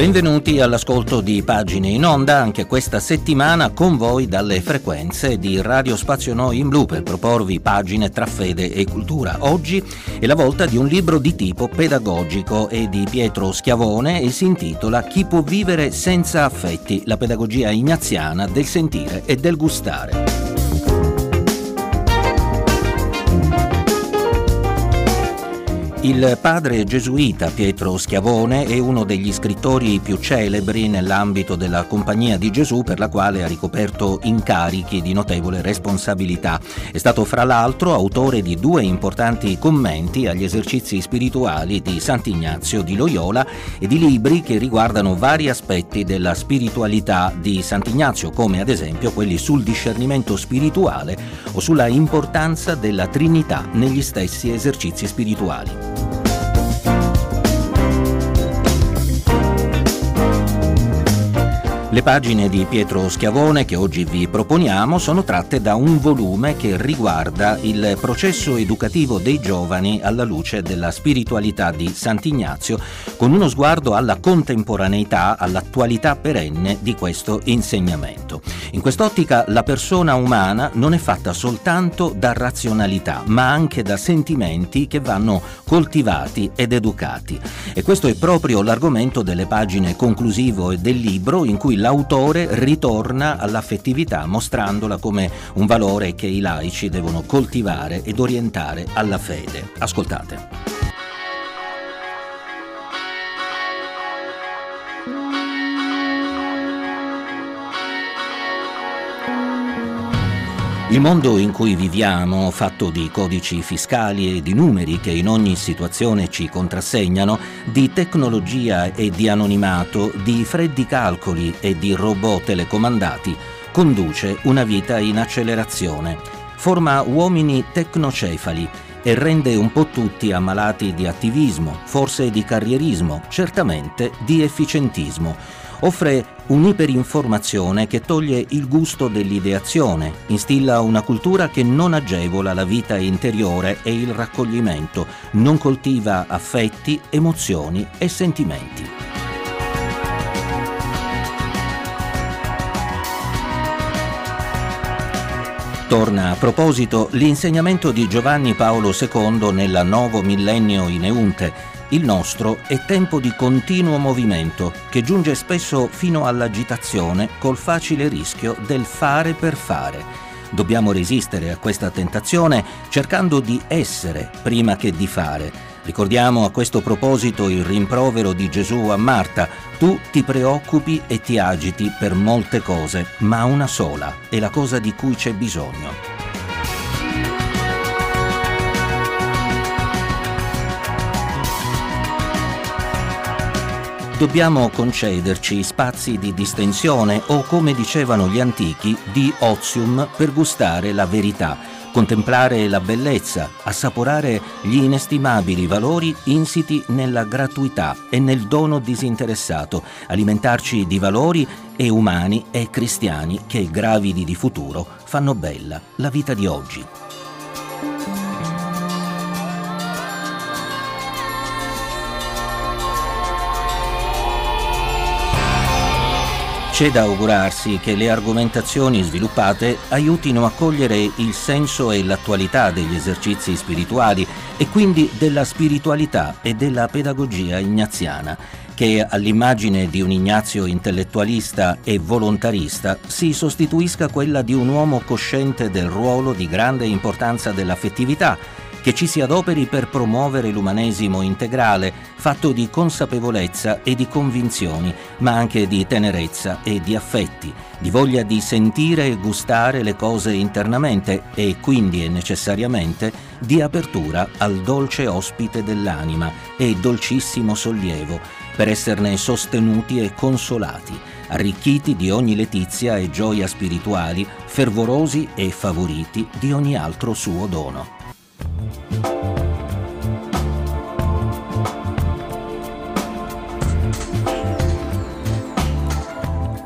Benvenuti all'ascolto di Pagine in Onda, anche questa settimana con voi dalle frequenze di Radio Spazio Noi in Blu per proporvi pagine tra fede e cultura. Oggi è la volta di un libro di tipo pedagogico e di Pietro Schiavone e si intitola Chi può vivere senza affetti, la pedagogia ignaziana del sentire e del gustare. Il padre gesuita Pietro Schiavone è uno degli scrittori più celebri nell'ambito della Compagnia di Gesù per la quale ha ricoperto incarichi di notevole responsabilità. È stato fra l'altro autore di due importanti commenti agli esercizi spirituali di Sant'Ignazio di Loyola e di libri che riguardano vari aspetti della spiritualità di Sant'Ignazio, come ad esempio quelli sul discernimento spirituale o sulla importanza della Trinità negli stessi esercizi spirituali. Le pagine di Pietro Schiavone che oggi vi proponiamo sono tratte da un volume che riguarda il processo educativo dei giovani alla luce della spiritualità di Sant'Ignazio, con uno sguardo alla contemporaneità, all'attualità perenne di questo insegnamento. In quest'ottica la persona umana non è fatta soltanto da razionalità, ma anche da sentimenti che vanno coltivati ed educati. E questo è proprio l'argomento delle pagine conclusivo del libro in cui l'autore ritorna all'affettività mostrandola come un valore che i laici devono coltivare ed orientare alla fede. Ascoltate. Il mondo in cui viviamo, fatto di codici fiscali e di numeri che in ogni situazione ci contrassegnano, di tecnologia e di anonimato, di freddi calcoli e di robot telecomandati, conduce una vita in accelerazione. Forma uomini tecnocefali e rende un po' tutti ammalati di attivismo, forse di carrierismo, certamente di efficientismo offre un'iperinformazione che toglie il gusto dell'ideazione, instilla una cultura che non agevola la vita interiore e il raccoglimento, non coltiva affetti, emozioni e sentimenti. Torna a proposito l'insegnamento di Giovanni Paolo II nella Novo Millennio in Eunte, il nostro è tempo di continuo movimento che giunge spesso fino all'agitazione col facile rischio del fare per fare. Dobbiamo resistere a questa tentazione cercando di essere prima che di fare. Ricordiamo a questo proposito il rimprovero di Gesù a Marta. Tu ti preoccupi e ti agiti per molte cose, ma una sola è la cosa di cui c'è bisogno. Dobbiamo concederci spazi di distensione o, come dicevano gli antichi, di ozium per gustare la verità, contemplare la bellezza, assaporare gli inestimabili valori insiti nella gratuità e nel dono disinteressato, alimentarci di valori e umani e cristiani che, gravidi di futuro, fanno bella la vita di oggi. C'è da augurarsi che le argomentazioni sviluppate aiutino a cogliere il senso e l'attualità degli esercizi spirituali e quindi della spiritualità e della pedagogia ignaziana, che all'immagine di un Ignazio intellettualista e volontarista si sostituisca quella di un uomo cosciente del ruolo di grande importanza dell'affettività che ci si adoperi per promuovere l'umanesimo integrale, fatto di consapevolezza e di convinzioni, ma anche di tenerezza e di affetti, di voglia di sentire e gustare le cose internamente e quindi e necessariamente di apertura al dolce ospite dell'anima e dolcissimo sollievo per esserne sostenuti e consolati, arricchiti di ogni letizia e gioia spirituali, fervorosi e favoriti di ogni altro suo dono.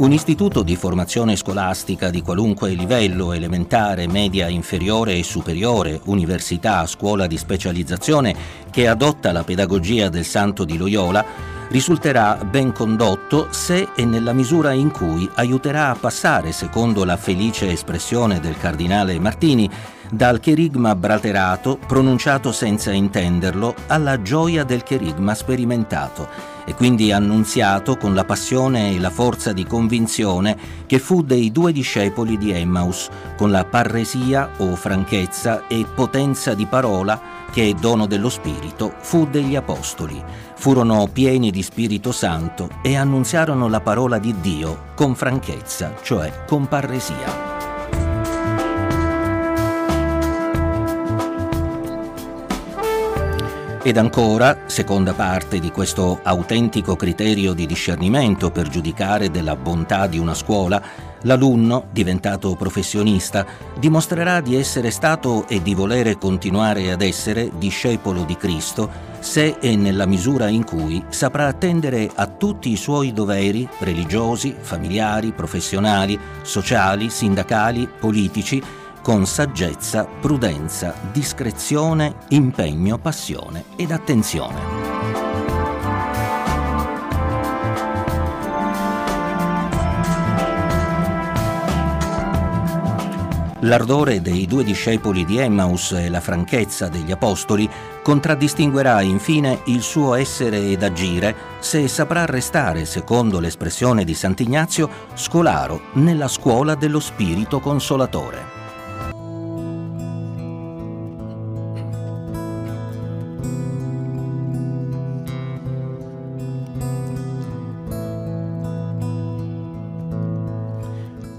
Un istituto di formazione scolastica di qualunque livello, elementare, media, inferiore e superiore, università, scuola di specializzazione, che adotta la pedagogia del Santo di Loyola, risulterà ben condotto se e nella misura in cui aiuterà a passare, secondo la felice espressione del cardinale Martini, dal cherigma braterato, pronunciato senza intenderlo, alla gioia del cherigma sperimentato e quindi annunziato con la passione e la forza di convinzione che fu dei due discepoli di Emmaus, con la parresia o franchezza e potenza di parola che è dono dello Spirito, fu degli Apostoli. Furono pieni di Spirito Santo e annunziarono la parola di Dio con franchezza, cioè con parresia. Ed ancora, seconda parte di questo autentico criterio di discernimento per giudicare della bontà di una scuola, l'alunno, diventato professionista, dimostrerà di essere stato e di volere continuare ad essere discepolo di Cristo se e nella misura in cui saprà attendere a tutti i suoi doveri religiosi, familiari, professionali, sociali, sindacali, politici, con saggezza, prudenza, discrezione, impegno, passione ed attenzione. L'ardore dei due discepoli di Emmaus e la franchezza degli apostoli contraddistinguerà infine il suo essere ed agire se saprà restare, secondo l'espressione di Sant'Ignazio, scolaro nella scuola dello Spirito Consolatore.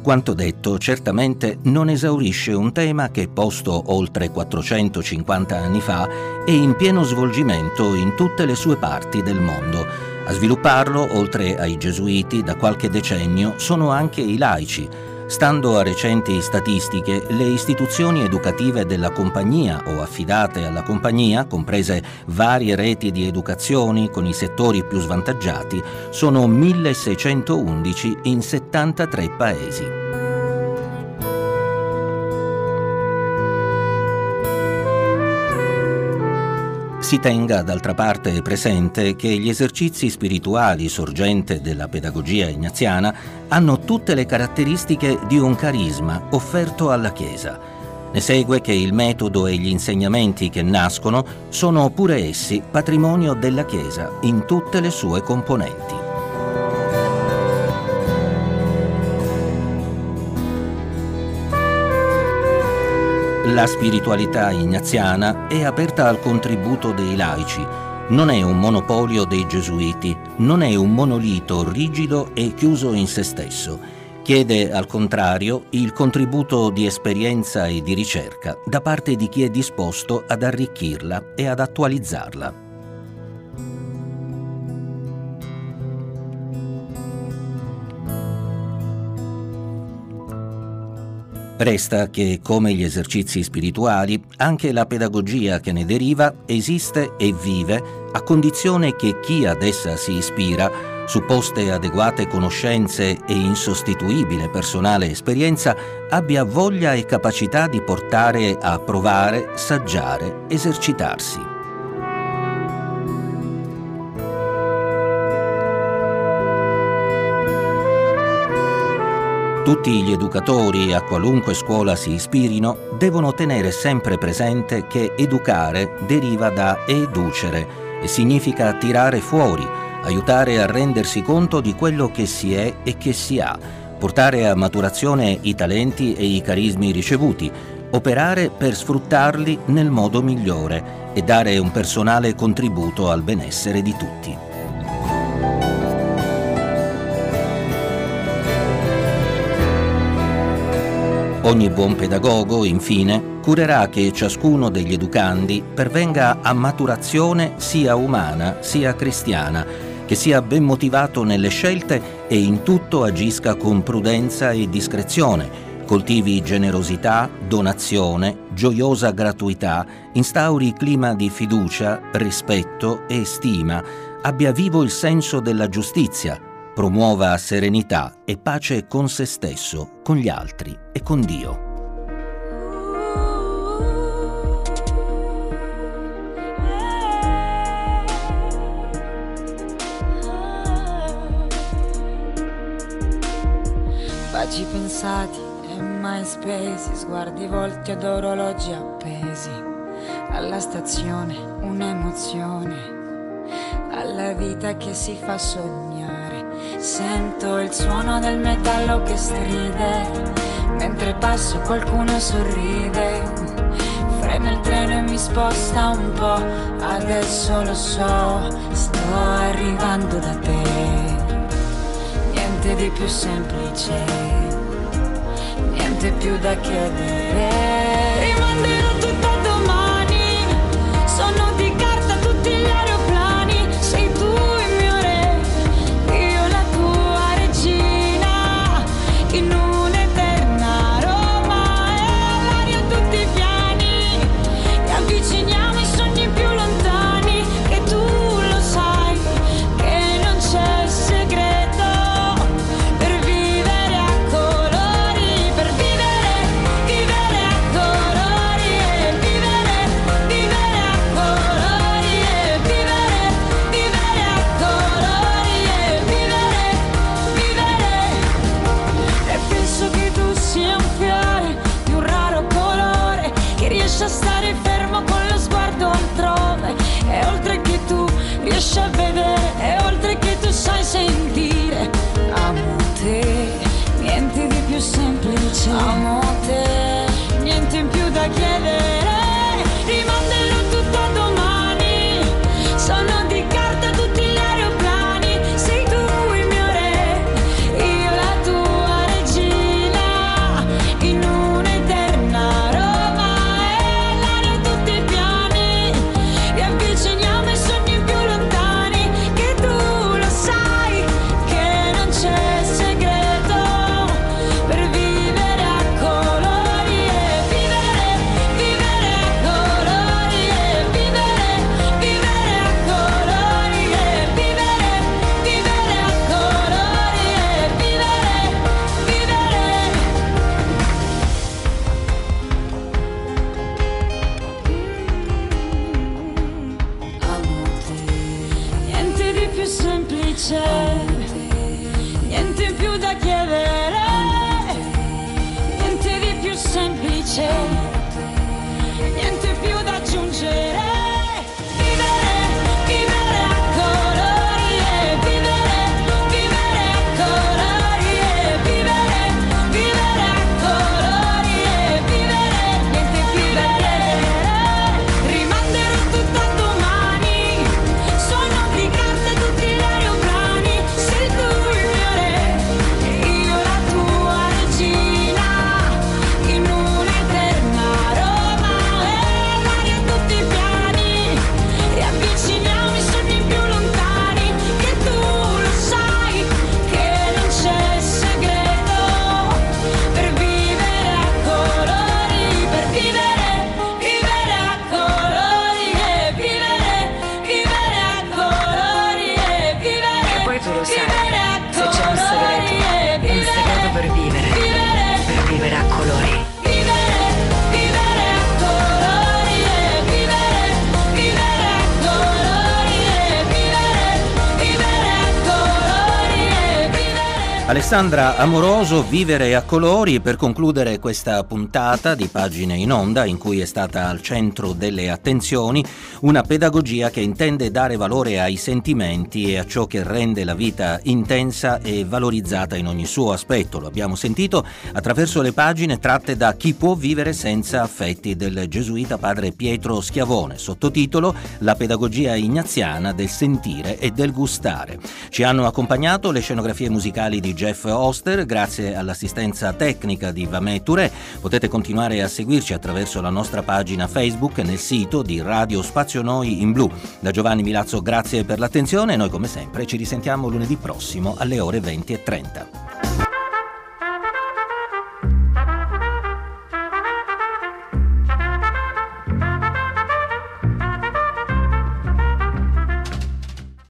Quanto detto certamente non esaurisce un tema che posto oltre 450 anni fa è in pieno svolgimento in tutte le sue parti del mondo. A svilupparlo, oltre ai gesuiti, da qualche decennio sono anche i laici, Stando a recenti statistiche, le istituzioni educative della compagnia o affidate alla compagnia, comprese varie reti di educazioni con i settori più svantaggiati, sono 1611 in 73 paesi. Si tenga d'altra parte presente che gli esercizi spirituali sorgente della pedagogia ignaziana hanno tutte le caratteristiche di un carisma offerto alla Chiesa. Ne segue che il metodo e gli insegnamenti che nascono sono pure essi patrimonio della Chiesa in tutte le sue componenti. La spiritualità ignaziana è aperta al contributo dei laici, non è un monopolio dei gesuiti, non è un monolito rigido e chiuso in se stesso. Chiede al contrario il contributo di esperienza e di ricerca da parte di chi è disposto ad arricchirla e ad attualizzarla. Resta che, come gli esercizi spirituali, anche la pedagogia che ne deriva esiste e vive a condizione che chi ad essa si ispira, supposte adeguate conoscenze e insostituibile personale esperienza, abbia voglia e capacità di portare a provare, saggiare, esercitarsi. Tutti gli educatori, a qualunque scuola si ispirino, devono tenere sempre presente che educare deriva da educere e significa tirare fuori, aiutare a rendersi conto di quello che si è e che si ha, portare a maturazione i talenti e i carismi ricevuti, operare per sfruttarli nel modo migliore e dare un personale contributo al benessere di tutti. Ogni buon pedagogo, infine, curerà che ciascuno degli educandi pervenga a maturazione sia umana sia cristiana, che sia ben motivato nelle scelte e in tutto agisca con prudenza e discrezione, coltivi generosità, donazione, gioiosa gratuità, instauri clima di fiducia, rispetto e stima, abbia vivo il senso della giustizia, promuova serenità e pace con se stesso, con gli altri e con Dio. Baci pensati e mai spesi, sguardi volti ad orologi appesi, alla stazione un'emozione alla vita che si fa sognare. Sento il suono del metallo che stride, mentre passo qualcuno sorride. Frena il treno e mi sposta un po', adesso lo so, sto arrivando da te. Niente di più semplice, niente più da chiedere. Rimanderò semplice. Semplice, Alessandra Amoroso, Vivere a colori, per concludere questa puntata di pagine in onda in cui è stata al centro delle attenzioni una pedagogia che intende dare valore ai sentimenti e a ciò che rende la vita intensa e valorizzata in ogni suo aspetto. Lo abbiamo sentito attraverso le pagine tratte da Chi può vivere senza affetti del gesuita padre Pietro Schiavone, sottotitolo La pedagogia ignaziana del sentire e del gustare. Ci hanno accompagnato le scenografie musicali di Jeff Oster, grazie all'assistenza tecnica di Vamè Touré. Potete continuare a seguirci attraverso la nostra pagina Facebook e nel sito di Radio Spazio Noi in Blu. Da Giovanni Milazzo grazie per l'attenzione e noi come sempre ci risentiamo lunedì prossimo alle ore 20.30.